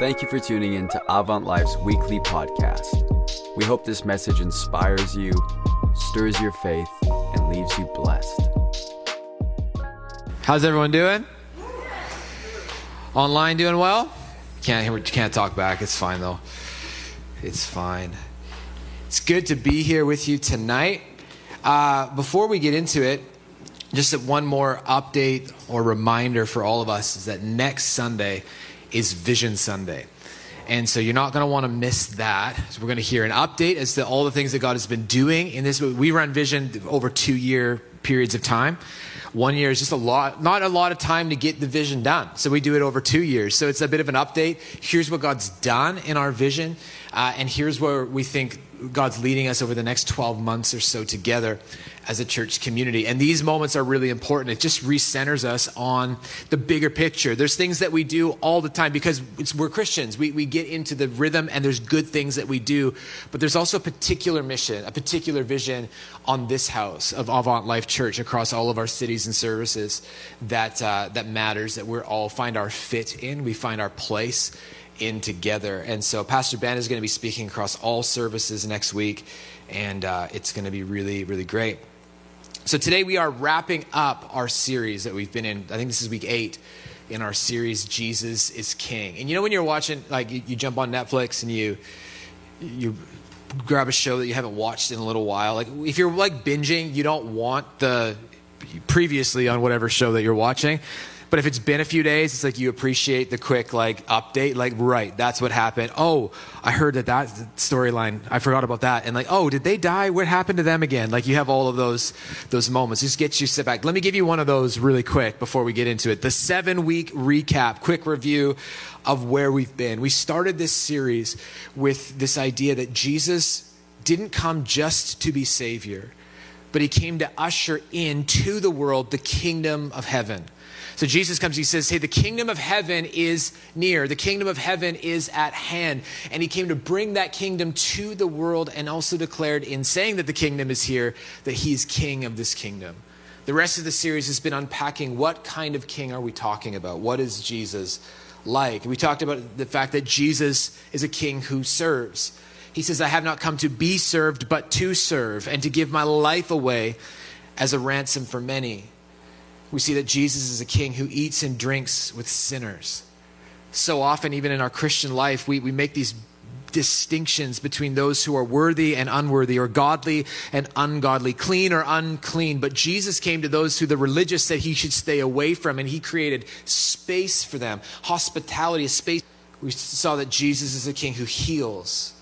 Thank you for tuning in to Avant Life's weekly podcast. We hope this message inspires you, stirs your faith, and leaves you blessed. How's everyone doing? Online doing well? Can't can't talk back. It's fine though. It's fine. It's good to be here with you tonight. Uh, before we get into it, just one more update or reminder for all of us is that next Sunday is Vision Sunday. And so you're not going to want to miss that. So we're going to hear an update as to all the things that God has been doing in this. We run Vision over two year periods of time. One year is just a lot, not a lot of time to get the vision done. So we do it over two years. So it's a bit of an update. Here's what God's done in our vision, uh, and here's where we think God's leading us over the next 12 months or so together as a church community. And these moments are really important. It just recenters us on the bigger picture. There's things that we do all the time because we're Christians. We, we get into the rhythm and there's good things that we do, but there's also a particular mission, a particular vision on this house of Avant Life Church across all of our cities and services that, uh, that matters, that we all find our fit in, we find our place in together. And so Pastor Ben is going to be speaking across all services next week, and uh, it's going to be really, really great. So today we are wrapping up our series that we've been in. I think this is week eight in our series, Jesus is King. And you know when you're watching, like you, you jump on Netflix and you you grab a show that you haven't watched in a little while. Like if you're like binging, you don't want the previously on whatever show that you're watching. But if it's been a few days, it's like you appreciate the quick like update. Like, right, that's what happened. Oh, I heard that that storyline. I forgot about that. And like, oh, did they die? What happened to them again? Like, you have all of those those moments. Just get you sit back. Let me give you one of those really quick before we get into it. The seven week recap, quick review of where we've been. We started this series with this idea that Jesus didn't come just to be Savior, but He came to usher into the world the kingdom of heaven. So Jesus comes, he says, Hey, the kingdom of heaven is near. The kingdom of heaven is at hand. And he came to bring that kingdom to the world and also declared, in saying that the kingdom is here, that he is king of this kingdom. The rest of the series has been unpacking what kind of king are we talking about? What is Jesus like? We talked about the fact that Jesus is a king who serves. He says, I have not come to be served, but to serve and to give my life away as a ransom for many we see that Jesus is a king who eats and drinks with sinners. So often, even in our Christian life, we, we make these distinctions between those who are worthy and unworthy, or godly and ungodly, clean or unclean. But Jesus came to those who the religious said he should stay away from, and he created space for them, hospitality, a space. We saw that Jesus is a king who heals.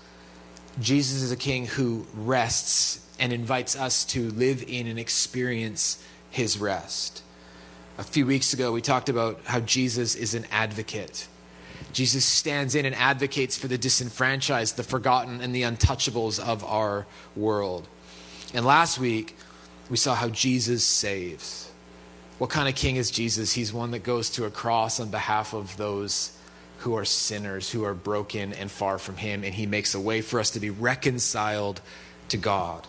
Jesus is a king who rests and invites us to live in and experience his rest. A few weeks ago, we talked about how Jesus is an advocate. Jesus stands in and advocates for the disenfranchised, the forgotten, and the untouchables of our world. And last week, we saw how Jesus saves. What kind of king is Jesus? He's one that goes to a cross on behalf of those who are sinners, who are broken and far from him, and he makes a way for us to be reconciled to God.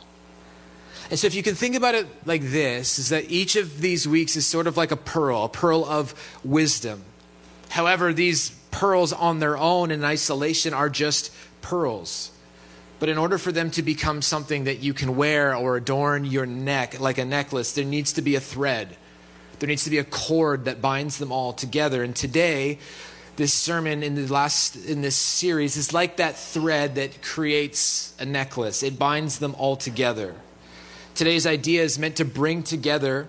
And so if you can think about it like this, is that each of these weeks is sort of like a pearl, a pearl of wisdom. However, these pearls on their own in isolation are just pearls. But in order for them to become something that you can wear or adorn your neck like a necklace, there needs to be a thread. There needs to be a cord that binds them all together. And today, this sermon in the last in this series is like that thread that creates a necklace. It binds them all together. Today's idea is meant to bring together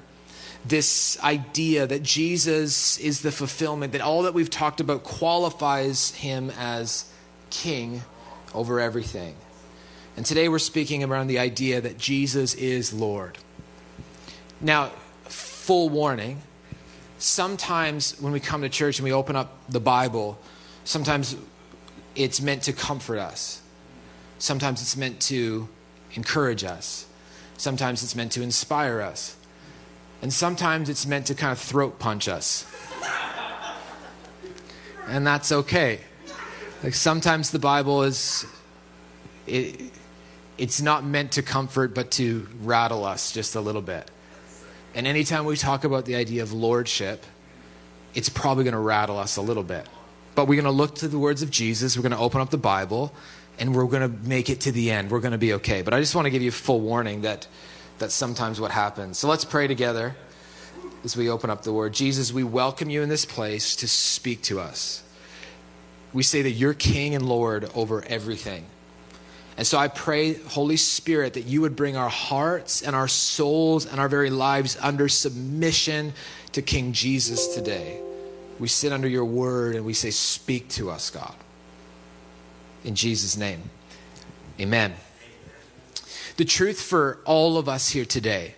this idea that Jesus is the fulfillment, that all that we've talked about qualifies him as king over everything. And today we're speaking around the idea that Jesus is Lord. Now, full warning sometimes when we come to church and we open up the Bible, sometimes it's meant to comfort us, sometimes it's meant to encourage us. Sometimes it's meant to inspire us. And sometimes it's meant to kind of throat punch us. and that's okay. Like sometimes the Bible is it, it's not meant to comfort but to rattle us just a little bit. And anytime we talk about the idea of lordship, it's probably going to rattle us a little bit. But we're going to look to the words of Jesus. We're going to open up the Bible and we're going to make it to the end. We're going to be okay. But I just want to give you full warning that that's sometimes what happens. So let's pray together as we open up the word. Jesus, we welcome you in this place to speak to us. We say that you're King and Lord over everything. And so I pray, Holy Spirit, that you would bring our hearts and our souls and our very lives under submission to King Jesus today. We sit under your word and we say, Speak to us, God. In Jesus' name, amen. The truth for all of us here today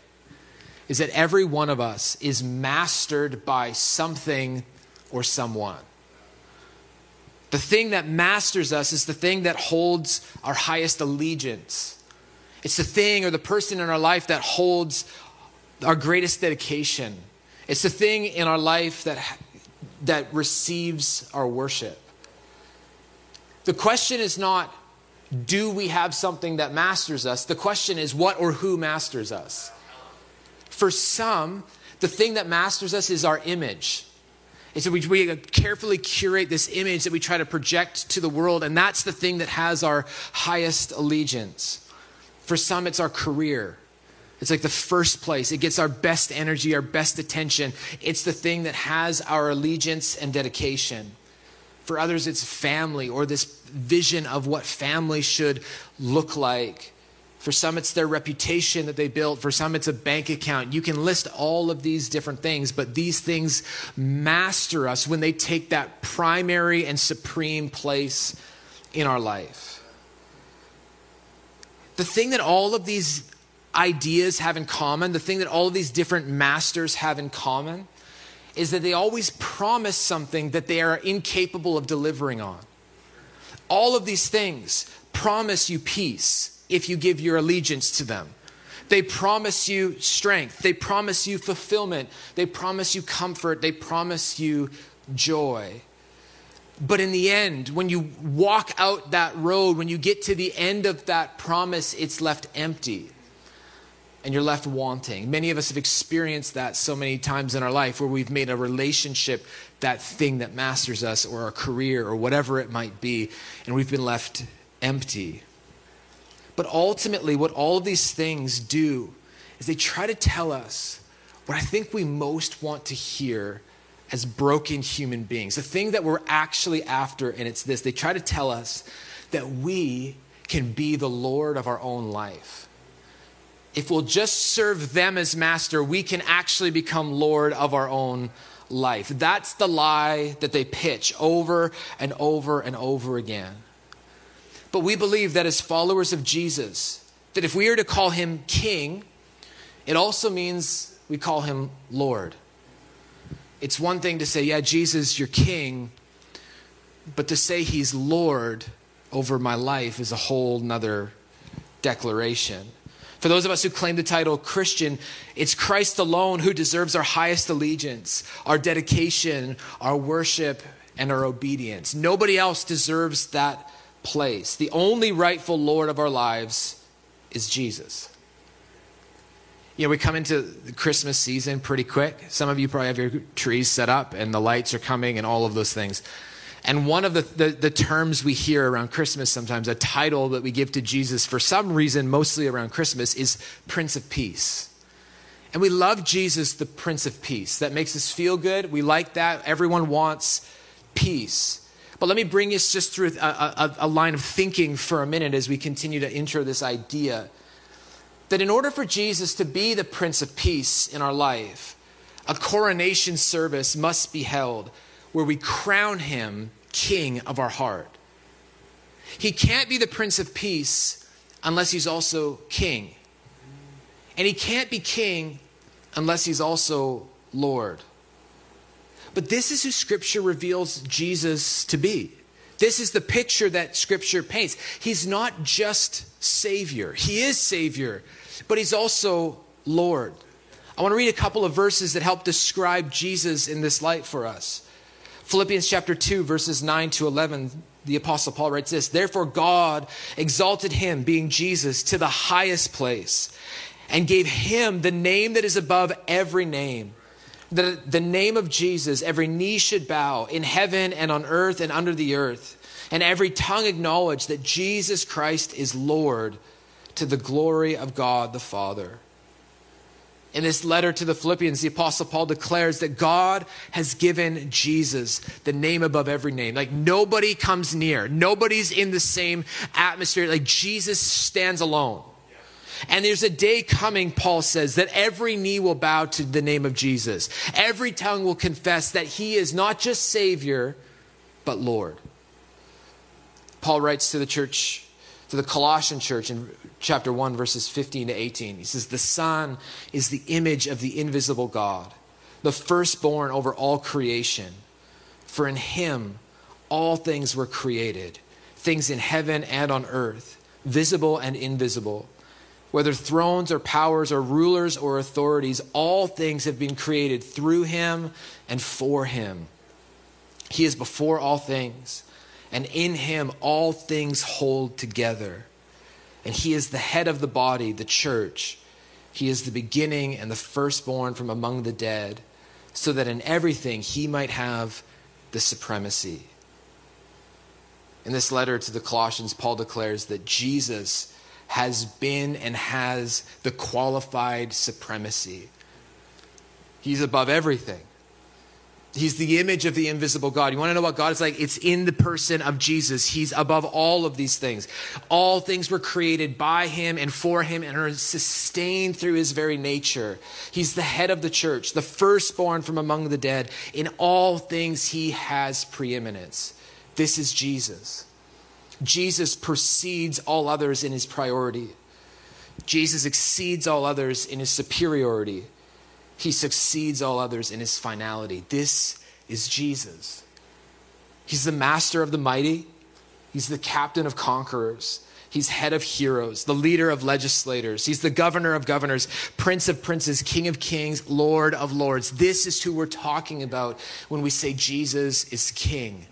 is that every one of us is mastered by something or someone. The thing that masters us is the thing that holds our highest allegiance. It's the thing or the person in our life that holds our greatest dedication. It's the thing in our life that, that receives our worship. The question is not, do we have something that masters us? The question is, what or who masters us? For some, the thing that masters us is our image. And so we, we carefully curate this image that we try to project to the world, and that's the thing that has our highest allegiance. For some, it's our career. It's like the first place. It gets our best energy, our best attention. It's the thing that has our allegiance and dedication. For others, it's family or this vision of what family should look like. For some, it's their reputation that they built. For some, it's a bank account. You can list all of these different things, but these things master us when they take that primary and supreme place in our life. The thing that all of these ideas have in common, the thing that all of these different masters have in common, is that they always promise something that they are incapable of delivering on. All of these things promise you peace if you give your allegiance to them. They promise you strength. They promise you fulfillment. They promise you comfort. They promise you joy. But in the end, when you walk out that road, when you get to the end of that promise, it's left empty and you're left wanting. Many of us have experienced that so many times in our life where we've made a relationship that thing that masters us or a career or whatever it might be, and we've been left empty. But ultimately, what all of these things do is they try to tell us what I think we most want to hear as broken human beings. The thing that we're actually after, and it's this they try to tell us that we can be the Lord of our own life. If we'll just serve them as master, we can actually become Lord of our own life. That's the lie that they pitch over and over and over again. But we believe that as followers of Jesus, that if we are to call him king, it also means we call him Lord. It's one thing to say, yeah, Jesus, you're king, but to say he's Lord over my life is a whole nother declaration. For those of us who claim the title Christian, it's Christ alone who deserves our highest allegiance, our dedication, our worship, and our obedience. Nobody else deserves that place. The only rightful Lord of our lives is Jesus. You know, we come into the Christmas season pretty quick. Some of you probably have your trees set up and the lights are coming and all of those things. And one of the, the, the, terms we hear around Christmas sometimes, a title that we give to Jesus for some reason, mostly around Christmas, is Prince of Peace. And we love Jesus, the Prince of Peace. That makes us feel good. We like that. Everyone wants peace. But let me bring us just through a, a, a line of thinking for a minute as we continue to intro this idea that in order for Jesus to be the Prince of Peace in our life, a coronation service must be held where we crown him King of our heart. He can't be the Prince of Peace unless he's also King. And he can't be King unless he's also Lord. But this is who Scripture reveals Jesus to be. This is the picture that Scripture paints. He's not just Savior, He is Savior, but He's also Lord. I want to read a couple of verses that help describe Jesus in this light for us. Philippians chapter 2, verses 9 to 11, the Apostle Paul writes this Therefore, God exalted him, being Jesus, to the highest place and gave him the name that is above every name that the name of Jesus, every knee should bow in heaven and on earth and under the earth, and every tongue acknowledge that Jesus Christ is Lord to the glory of God the Father. In this letter to the Philippians, the Apostle Paul declares that God has given Jesus the name above every name. Like nobody comes near, nobody's in the same atmosphere. Like Jesus stands alone. And there's a day coming, Paul says, that every knee will bow to the name of Jesus. Every tongue will confess that he is not just Savior, but Lord. Paul writes to the church, to the Colossian church in chapter 1, verses 15 to 18. He says, The Son is the image of the invisible God, the firstborn over all creation. For in him all things were created, things in heaven and on earth, visible and invisible whether thrones or powers or rulers or authorities, all things have been created through him and for him. He is before all things, and in him all things hold together. And he is the head of the body, the church. He is the beginning and the firstborn from among the dead, so that in everything he might have the supremacy. In this letter to the Colossians, Paul declares that Jesus has been and has the qualified supremacy. He's above everything. He's the image of the invisible God. You want to know what God is like? It's in the person of Jesus. He's above all of these things. All things were created by him and for him and are sustained through his very nature. He's the head of the church, the firstborn from among the dead. In all things, he has preeminence. This is Jesus. Jesus precedes all others in his priority. Jesus exceeds all others in his superiority. He succeeds all others in his finality. This is Jesus. He's the master of the mighty, he's the captain of conquerors. He's head of heroes, the leader of legislators. He's the governor of governors, prince of princes, king of kings, lord of lords. This is who we're talking about when we say Jesus is king.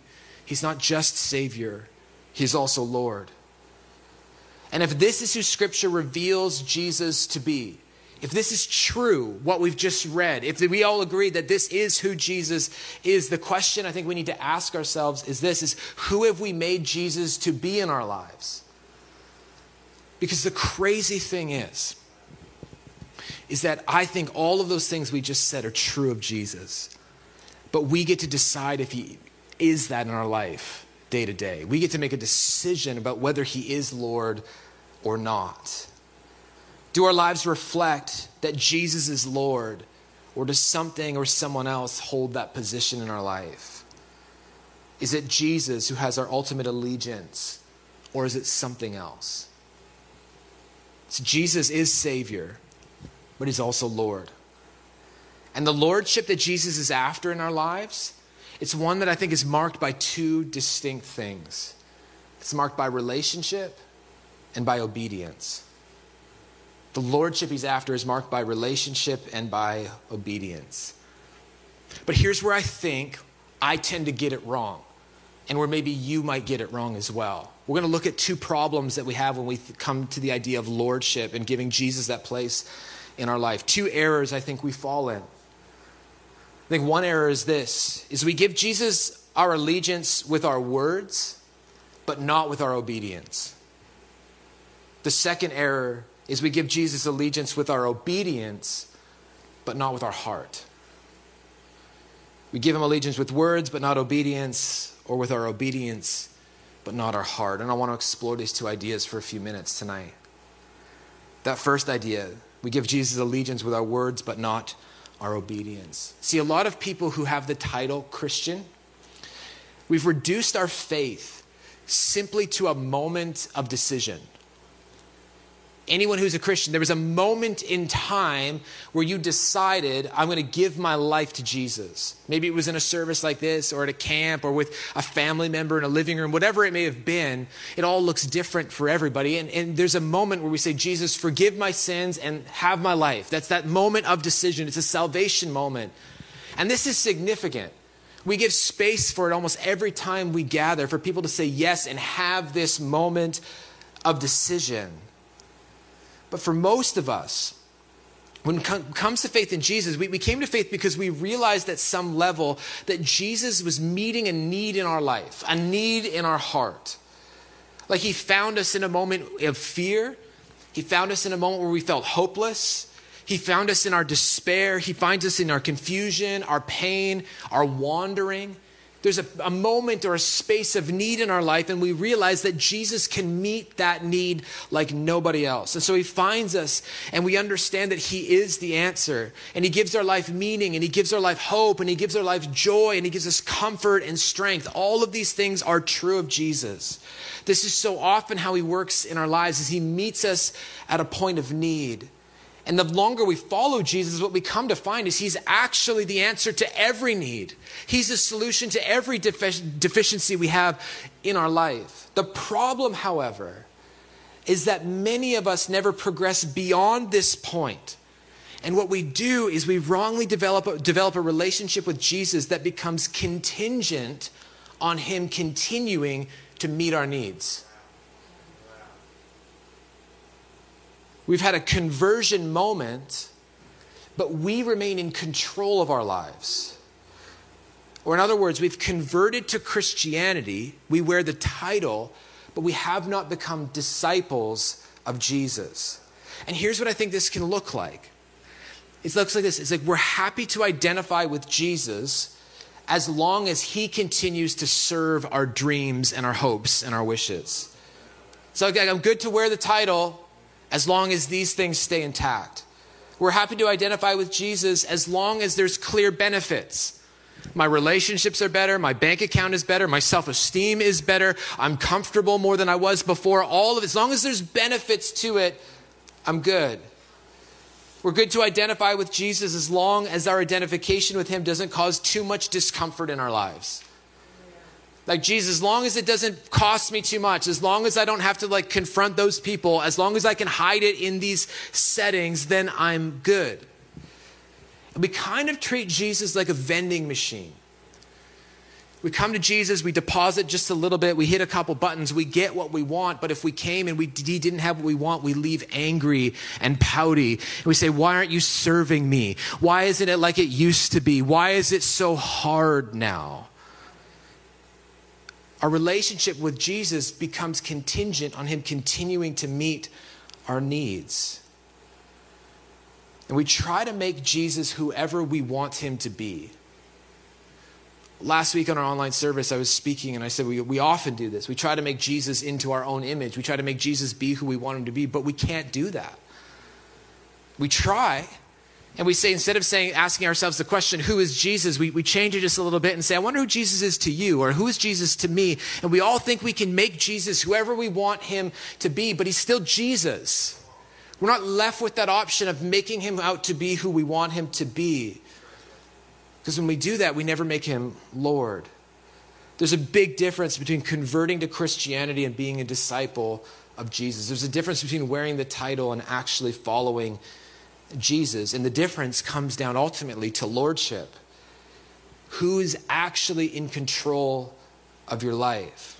He's not just savior, He's also Lord. And if this is who Scripture reveals Jesus to be, if this is true, what we've just read, if we all agree that this is who Jesus is, the question I think we need to ask ourselves is this is who have we made Jesus to be in our lives? Because the crazy thing is, is that I think all of those things we just said are true of Jesus. But we get to decide if he is that in our life day to day. We get to make a decision about whether He is Lord or not. Do our lives reflect that Jesus is Lord, or does something or someone else hold that position in our life? Is it Jesus who has our ultimate allegiance, or is it something else? So Jesus is Savior, but He's also Lord. And the Lordship that Jesus is after in our lives it's one that I think is marked by two distinct things it's marked by relationship and by obedience. The lordship he's after is marked by relationship and by obedience. But here's where I think I tend to get it wrong, and where maybe you might get it wrong as well. We're going to look at two problems that we have when we come to the idea of lordship and giving Jesus that place in our life. Two errors I think we fall in. I think one error is this is we give Jesus our allegiance with our words, but not with our obedience. The second error is we give Jesus allegiance with our obedience, but not with our heart. We give him allegiance with words, but not obedience, or with our obedience, but not our heart. And I want to explore these two ideas for a few minutes tonight. That first idea, we give Jesus allegiance with our words, but not our obedience. See, a lot of people who have the title Christian, we've reduced our faith simply to a moment of decision anyone who's a Christian, there was a moment in time where you decided, I'm going to give my life to Jesus. Maybe it was in a service like this, or at a camp, or with a family member in a living room, whatever it may have been. It all looks different for everybody. And, and there's a moment where we say, Jesus, forgive my sins and have my life. That's that moment of decision. It's a salvation moment. And this is significant. We give space for it almost every time we gather for people to say yes and have this moment of decision. But for most of us, when it comes to faith in Jesus, we, we came to faith because we realized at some level that Jesus was meeting a need in our life, a need in our heart. Like he found us in a moment of fear, he found us in a moment where we felt hopeless. He found us in our despair. He finds us in our confusion, our pain, our wandering there's a, a, moment or a space of need in our life, and we realize that Jesus can meet that need like nobody else. And so he finds us, and we understand that he is the answer. And he gives our life meaning, and he gives our life hope, and he gives our life joy, and he gives us comfort and strength. All of these things are true of Jesus. This is so often how he works in our lives, as he meets us at a point of need. And the longer we follow Jesus, what we come to find is he's actually the answer to every need. He's the solution to every defi- deficiency we have in our life. The problem, however, is that many of us never progress beyond this point. And what we do is we wrongly develop a, develop a relationship with Jesus that becomes contingent on him continuing to meet our needs. We've had a conversion moment, but we remain in control of our lives. Or, in other words, we've converted to Christianity, we wear the title, but we have not become disciples of Jesus. And here's what I think this can look like it looks like this it's like we're happy to identify with Jesus as long as he continues to serve our dreams and our hopes and our wishes. So, okay, I'm good to wear the title, as long as these things stay intact. We're happy to identify with Jesus as long as there's clear benefits. My relationships are better. My bank account is better. My self esteem is better. I'm comfortable more than I was before. All of it, as long as there's benefits to it, I'm good. We're good to identify with Jesus as long as our identification with Him doesn't cause too much discomfort in our lives. Like, Jesus, as long as it doesn't cost me too much, as long as I don't have to like confront those people, as long as I can hide it in these settings, then I'm good. And we kind of treat Jesus like a vending machine. We come to Jesus, we deposit just a little bit, we hit a couple buttons, we get what we want. But if we came and we he didn't have what we want, we leave angry and pouty. And we say, Why aren't you serving me? Why isn't it like it used to be? Why is it so hard now? Our relationship with Jesus becomes contingent on Him continuing to meet our needs. And we try to make Jesus whoever we want Him to be. Last week on our online service, I was speaking and I said, we, we often do this. We try to make Jesus into our own image. We try to make Jesus be who we want Him to be, but we can't do that. We try, and we say, instead of saying, asking ourselves the question, who is Jesus? We, we change it just a little bit and say, I wonder who Jesus is to you, or who is Jesus to me? And we all think we can make Jesus whoever we want him to be, but he's still Jesus. We're not left with that option of making him out to be who we want him to be. Because when we do that, we never make him Lord. There's a big difference between converting to Christianity and being a disciple of Jesus. There's a difference between wearing the title and actually following Jesus. And the difference comes down ultimately to lordship. Who is actually in control of your life?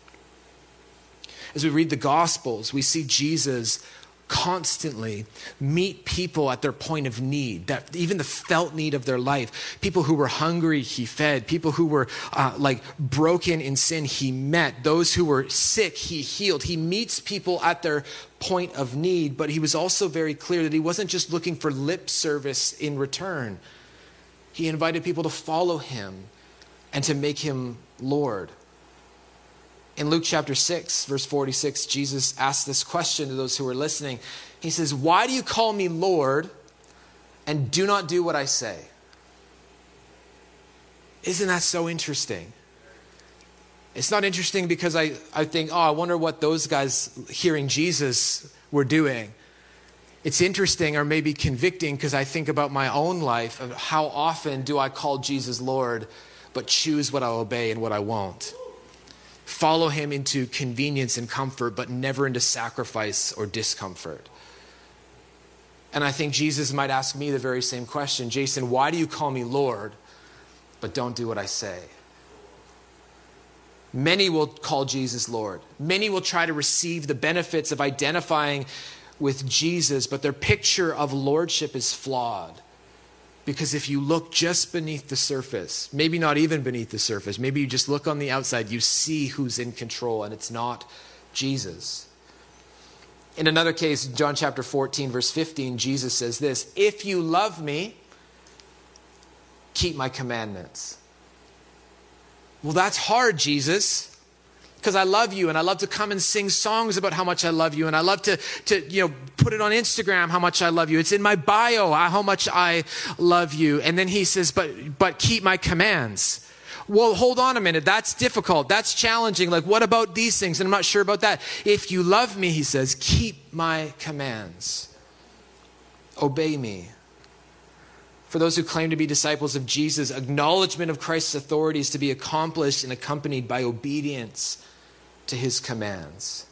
As we read the Gospels, we see Jesus constantly meet people at their point of need, that even the felt need of their life. People who were hungry, he fed. People who were uh, like broken in sin, he met. Those who were sick, he healed. He meets people at their point of need, but he was also very clear that he wasn't just looking for lip service in return. He invited people to follow him and to make him Lord. In Luke chapter 6, verse 46, Jesus asked this question to those who were listening. He says, Why do you call me Lord and do not do what I say? Isn't that so interesting? It's not interesting because I, I think, oh, I wonder what those guys hearing Jesus were doing. It's interesting or maybe convicting because I think about my own life of how often do I call Jesus Lord, but choose what I'll obey and what I won't follow him into convenience and comfort, but never into sacrifice or discomfort. And I think Jesus might ask me the very same question Jason, why do you call me Lord, but don't do what I say? Many will call Jesus Lord. Many will try to receive the benefits of identifying with Jesus, but their picture of lordship is flawed. Because if you look just beneath the surface, maybe not even beneath the surface, maybe you just look on the outside, you see who's in control, and it's not Jesus. In another case, John chapter 14, verse 15, Jesus says this If you love me, keep my commandments. Well, that's hard, Jesus because I love you and I love to come and sing songs about how much I love you and I love to, to you know put it on Instagram how much I love you. It's in my bio uh, how much I love you. And then he says, but but keep my commands. Well, hold on a minute. That's difficult. That's challenging. Like, what about these things? And I'm not sure about that. If you love me, he says, keep my commands. Obey me. For those who claim to be disciples of Jesus, acknowledgement of Christ's authority is to be accomplished and accompanied by obedience to his commands.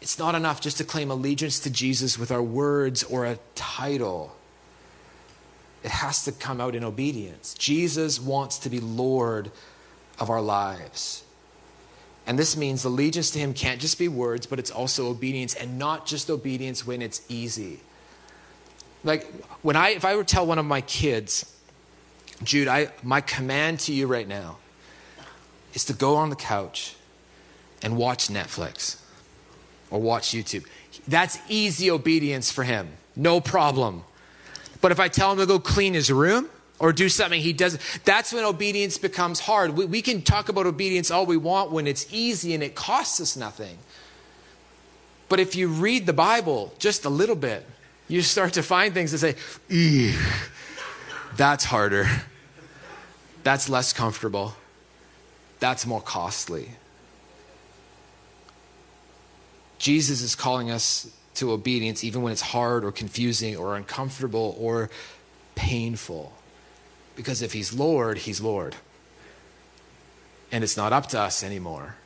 It's not enough just to claim allegiance to Jesus with our words or a title. It has to come out in obedience. Jesus wants to be Lord of our lives. And this means allegiance to him can't just be words, but it's also obedience, and not just obedience when it's easy. Like when I if I were to tell one of my kids, Jude, I my command to you right now is to go on the couch and watch Netflix or watch YouTube. That's easy obedience for him. No problem. But if I tell him to go clean his room or do something he doesn't, that's when obedience becomes hard. We, we can talk about obedience all we want when it's easy and it costs us nothing. But if you read the Bible just a little bit, you start to find things that say, that's harder. That's less comfortable. That's more costly. Jesus is calling us to obedience even when it's hard or confusing or uncomfortable or painful. Because if He's Lord, He's Lord. And it's not up to us anymore.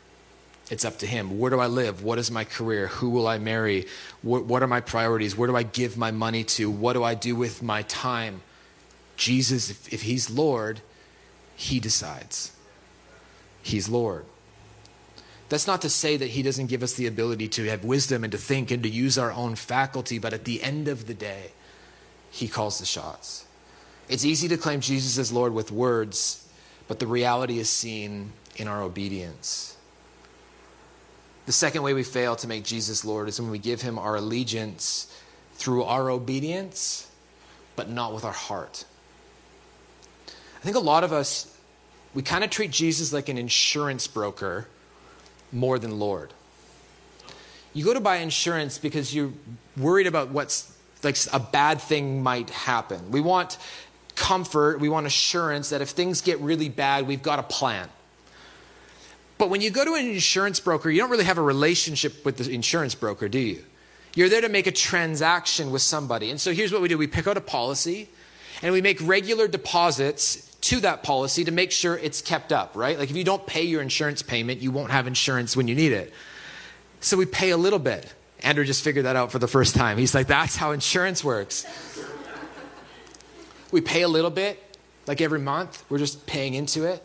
It's up to Him. Where do I live? What is my career? Who will I marry? What, what, are my priorities? Where do I give my money to? What do I do with my time? Jesus, if, if He's Lord, He decides. He's Lord. That's not to say that he doesn't give us the ability to have wisdom and to think and to use our own faculty, but at the end of the day, he calls the shots. It's easy to claim Jesus as Lord with words, but the reality is seen in our obedience. The second way we fail to make Jesus Lord is when we give him our allegiance through our obedience, but not with our heart. I think a lot of us, we kind of treat Jesus like an insurance broker more than Lord. You go to buy insurance because you're worried about what's like a bad thing might happen. We want comfort, we want assurance that if things get really bad, we've got a plan. But when you go to an insurance broker, you don't really have a relationship with the insurance broker, do you? You're there to make a transaction with somebody. And so here's what we do we pick out a policy and we make regular deposits to that policy to make sure it's kept up, right? Like if you don't pay your insurance payment, you won't have insurance when you need it. So we pay a little bit. Andrew just figured that out for the first time. He's like, that's how insurance works. we pay a little bit, like every month, we're just paying into it.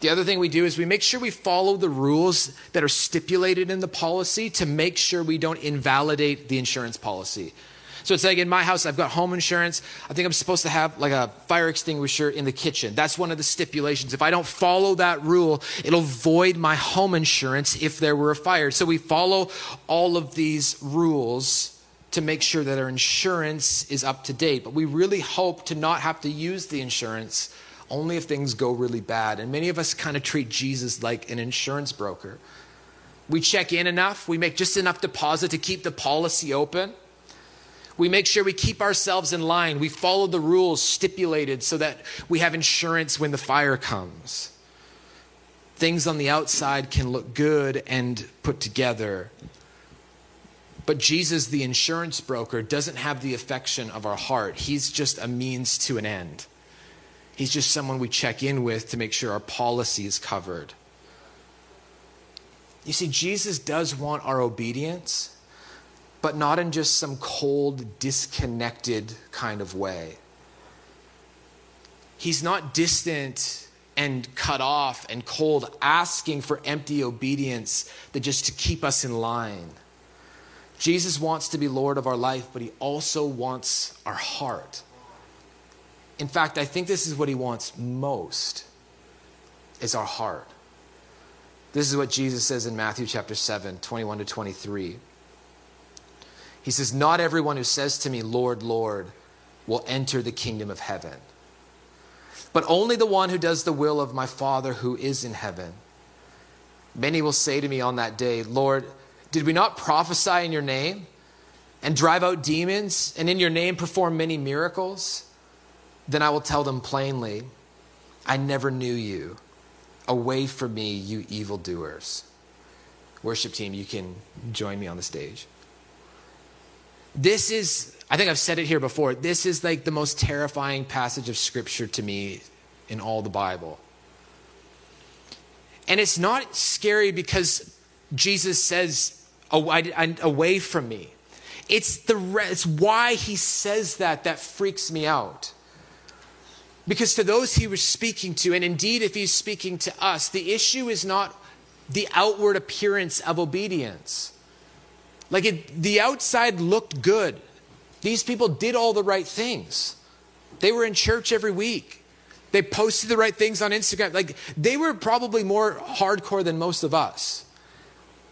The other thing we do is we make sure we follow the rules that are stipulated in the policy to make sure we don't invalidate the insurance policy. So it's like in my house, I've got home insurance. I think I'm supposed to have like a fire extinguisher in the kitchen. That's one of the stipulations. If I don't follow that rule, it'll void my home insurance if there were a fire. So we follow all of these rules to make sure that our insurance is up to date. But we really hope to not have to use the insurance only if things go really bad. And many of us kind of treat Jesus like an insurance broker. We check in enough, we make just enough deposit to keep the policy open. We make sure we keep ourselves in line. We follow the rules stipulated so that we have insurance when the fire comes. Things on the outside can look good and put together. But Jesus, the insurance broker, doesn't have the affection of our heart. He's just a means to an end. He's just someone we check in with to make sure our policy is covered. You see, Jesus does want our obedience but not in just some cold, disconnected kind of way. He's not distant and cut off and cold, asking for empty obedience that just to keep us in line. Jesus wants to be Lord of our life, but he also wants our heart. In fact, I think this is what he wants most is our heart. This is what Jesus says in Matthew chapter 7, 21 to 23. He says, Not everyone who says to me, Lord, Lord, will enter the kingdom of heaven, but only the one who does the will of my Father who is in heaven. Many will say to me on that day, Lord, did we not prophesy in your name and drive out demons and in your name perform many miracles? Then I will tell them plainly, I never knew you. Away from me, you evildoers. Worship team, you can join me on the stage. This is, I think I've said it here before, this is like the most terrifying passage of scripture to me in all the Bible. And it's not scary because Jesus says, away from me. It's, the, it's why he says that that freaks me out. Because to those he was speaking to, and indeed if he's speaking to us, the issue is not the outward appearance of obedience. Like it, the outside looked good. These people did all the right things. They were in church every week. They posted the right things on Instagram. Like they were probably more hardcore than most of us.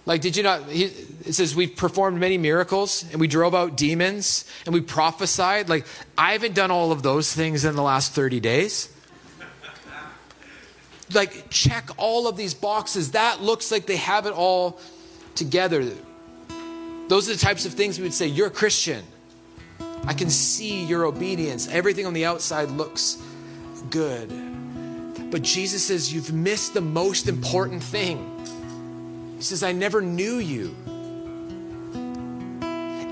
Like, did you not? He, it says we've performed many miracles and we drove out demons and we prophesied. Like, I haven't done all of those things in the last 30 days. Like, check all of these boxes. That looks like they have it all together. Those are the types of things we would say, You're a Christian. I can see your obedience. Everything on the outside looks good. But Jesus says, You've missed the most important thing. He says, I never knew you.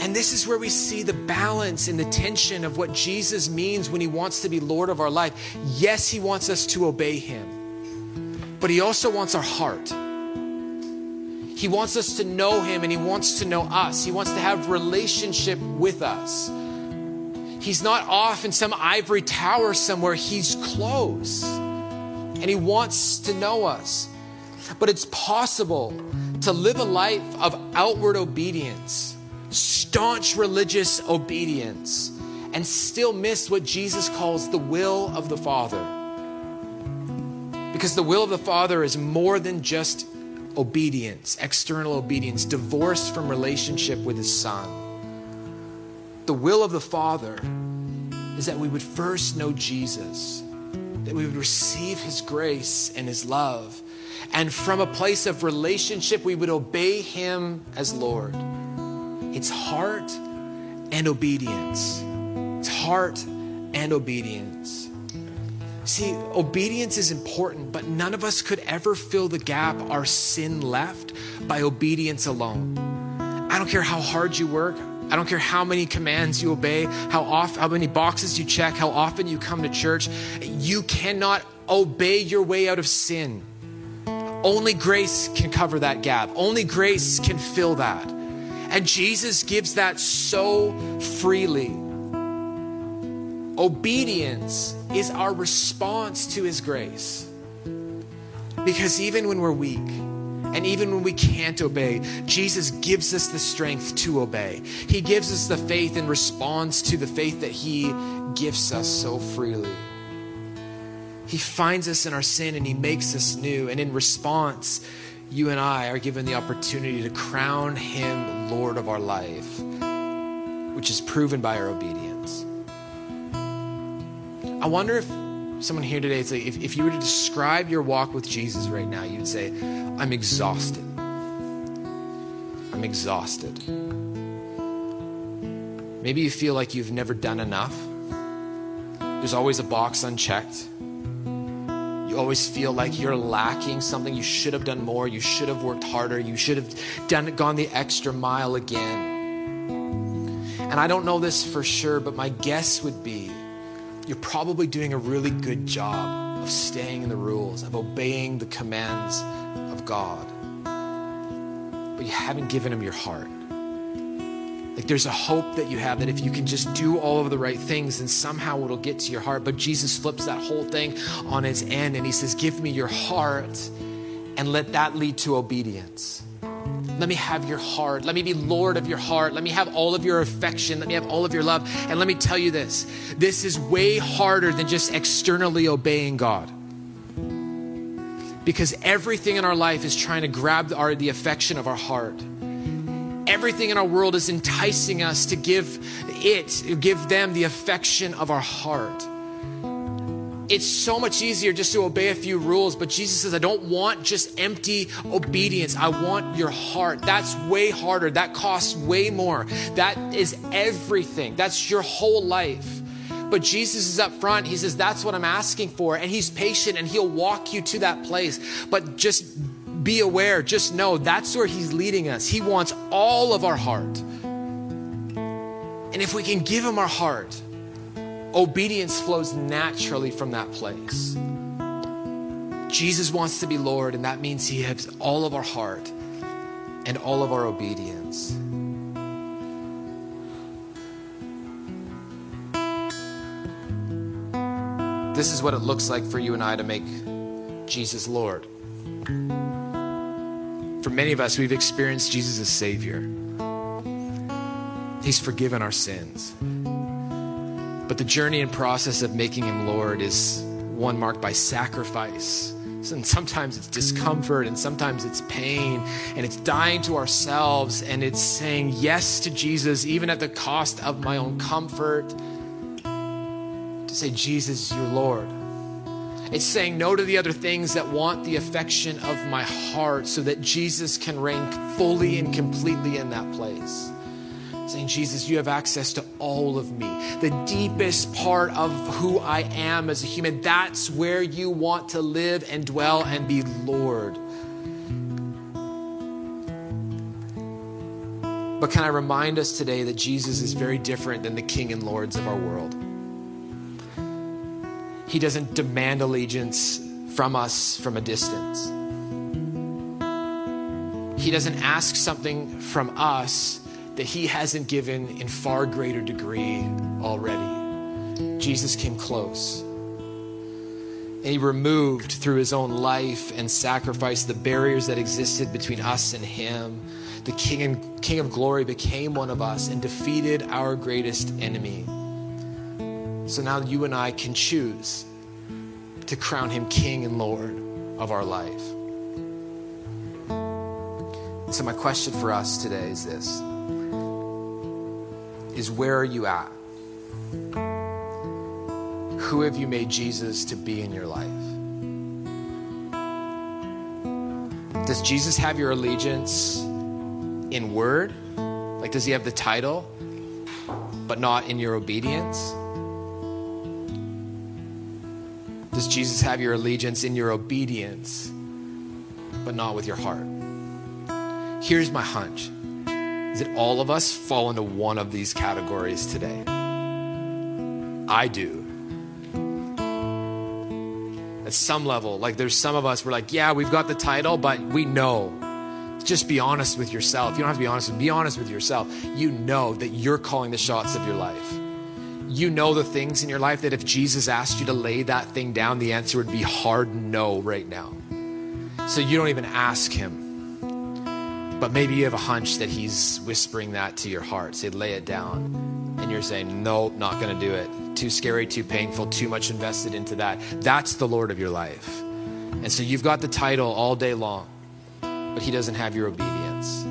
And this is where we see the balance and the tension of what Jesus means when he wants to be Lord of our life. Yes, he wants us to obey him, but he also wants our heart. He wants us to know him and he wants to know us. He wants to have relationship with us. He's not off in some ivory tower somewhere. He's close. And he wants to know us. But it's possible to live a life of outward obedience, staunch religious obedience, and still miss what Jesus calls the will of the Father. Because the will of the Father is more than just obedience, external obedience, divorced from relationship with His Son. The will of the Father is that we would first know Jesus, that we would receive His grace and His love and from a place of relationship, we would obey Him as Lord. It's heart and obedience. It's heart and obedience. See, obedience is important, but none of us could ever fill the gap our sin left by obedience alone. I don't care how hard you work. I don't care how many commands you obey, how off, how many boxes you check, how often you come to church. You cannot obey your way out of sin. Only grace can cover that gap. Only grace can fill that. And Jesus gives that so freely. Obedience is our response to his grace. Because even when we're weak, and even when we can't obey, Jesus gives us the strength to obey. He gives us the faith in response to the faith that He gifts us so freely. He finds us in our sin and He makes us new. And in response, you and I are given the opportunity to crown Him Lord of our life, which is proven by our obedience. I wonder if someone here today, say, if, if you were to describe your walk with Jesus right now, you'd say, I'm exhausted. I'm exhausted. Maybe you feel like you've never done enough. There's always a box unchecked. You always feel like you're lacking something. You should have done more. You should have worked harder. You should have done gone the extra mile again. And I don't know this for sure, but my guess would be you're probably doing a really good job of staying in the rules, of obeying the commands of God. But you haven't given him your heart. Like there's a hope that you have that if you can just do all of the right things, then somehow it'll get to your heart. But Jesus flips that whole thing on its end and he says, Give me your heart and let that lead to obedience. Let me have your heart. Let me be Lord of your heart. Let me have all of your affection. Let me have all of your love. And let me tell you this this is way harder than just externally obeying God. Because everything in our life is trying to grab our, the affection of our heart. Everything in our world is enticing us to give it, give them the affection of our heart it's so much easier just to obey a few rules, but Jesus says, I don't want just empty obedience. I want your heart. That's way harder. That costs way more. That is everything. That's your whole life. But Jesus is up front. He says, That's what I'm asking for. And He's patient and He'll walk you to that place. But just be aware, just know that's where He's leading us. He wants all of our heart. And if we can give Him our heart, Obedience flows naturally from that place. Jesus wants to be Lord, and that means He has all of our heart and all of our obedience. This is what it looks like for you and I to make Jesus Lord. For many of us, we've experienced Jesus as Savior. He's forgiven our sins. But the journey and process of making him Lord is one marked by sacrifice. And sometimes it's discomfort, and sometimes it's pain, and it's dying to ourselves, and it's saying yes to Jesus, even at the cost of my own comfort. To say, Jesus, you're Lord. It's saying no to the other things that want the affection of my heart so that Jesus can reign fully and completely in that place saying, Jesus, you have access to all of me, the deepest part of who I am as a human. That's where you want to live and dwell and be Lord. But can I remind us today that Jesus is very different than the king and lords of our world? He doesn't demand allegiance from us from a distance. He doesn't ask something from us that he hasn't given in far greater degree already. Jesus came close. And he removed through his own life and sacrifice the barriers that existed between us and him. The King and King of Glory became one of us and defeated our greatest enemy. So now you and I can choose to crown him King and Lord of our life. So my question for us today is this is where are you at? Who have you made Jesus to be in your life? Does Jesus have your allegiance in word? Like, does he have the title, but not in your obedience? Does Jesus have your allegiance in your obedience, but not with your heart? Here's my hunch is that all of us fall into one of these categories today. I do. At some level, like there's some of us, we're like, yeah, we've got the title, but we know. Just be honest with yourself. You don't have to be honest, be honest with yourself. You know that you're calling the shots of your life. You know the things in your life that if Jesus asked you to lay that thing down, the answer would be hard no right now. So you don't even ask him but maybe you have a hunch that he's whispering that to your heart. Say, lay it down. And you're saying, nope, not going to do it. Too scary, too painful, too much invested into that. That's the Lord of your life. And so you've got the title all day long, but he doesn't have your obedience.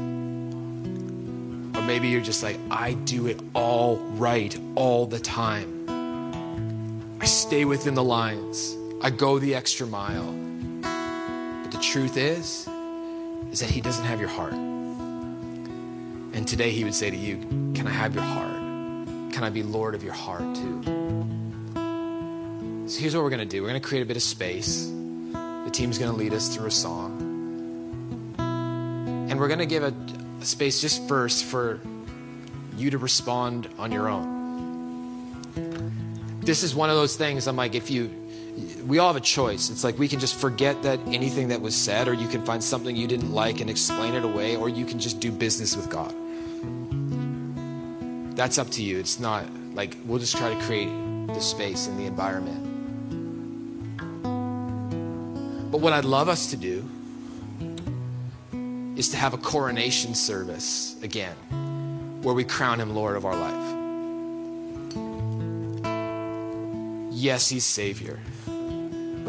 Or maybe you're just like, I do it all right all the time. I stay within the lines. I go the extra mile. But the truth is, is that He doesn't have your heart. And today He would say to you, Can I have your heart? Can I be Lord of your heart too? So here's what we're going to do we're going to create a bit of space. The team's going to lead us through a song. And we're going to give a, a space just first for you to respond on your own. This is one of those things I'm like, if you we all have a choice. It's like we can just forget that anything that was said, or you can find something you didn't like and explain it away, or you can just do business with God. That's up to you. It's not like we'll just try to create the space and the environment. But what I'd love us to do is to have a coronation service again where we crown him Lord of our life. Yes, he's Savior,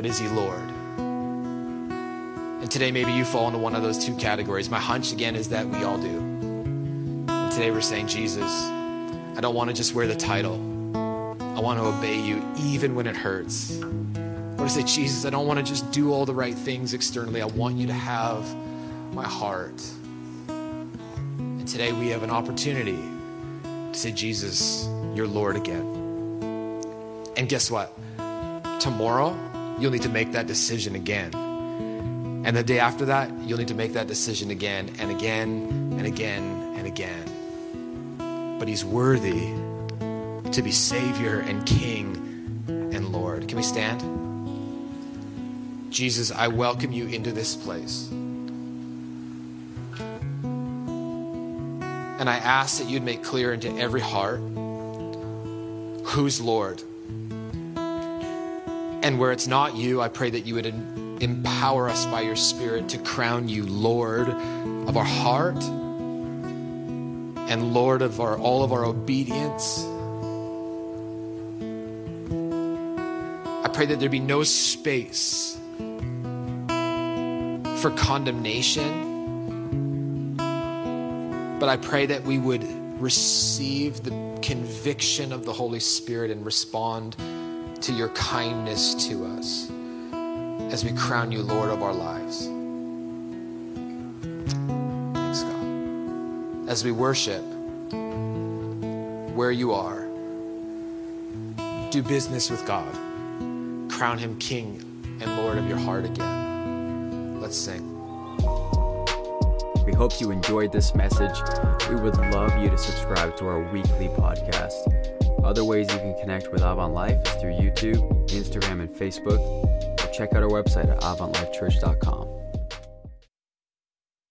but is he Lord? And today, maybe you fall into one of those two categories. My hunch again is that we all do. And today, we're saying, Jesus, I don't want to just wear the title, I want to obey you even when it hurts. I want to say, Jesus, I don't want to just do all the right things externally. I want you to have my heart. And today we have an opportunity to say, Jesus, you're Lord again. And guess what? Tomorrow, you'll need to make that decision again. And the day after that, you'll need to make that decision again and again and again and again. But He's worthy to be Savior and King and Lord. Can we stand? Jesus, I welcome you into this place. And I ask that you'd make clear into every heart who's Lord. And where it's not you, I pray that you would empower us by your Spirit to crown you Lord of our heart and Lord of our, all of our obedience. I pray that there be no space for condemnation, but I pray that we would receive the conviction of the Holy Spirit and respond to your kindness to us as we crown you Lord of our lives. Thanks, God. As we worship where you are, do business with God, crown him King and Lord of your heart again. Let's sing. We hope you enjoyed this message. We would love you to subscribe to our weekly podcast. Other ways you can connect with Avant Life is through YouTube, Instagram, and Facebook. Or check out our website at avantlifechurch.com.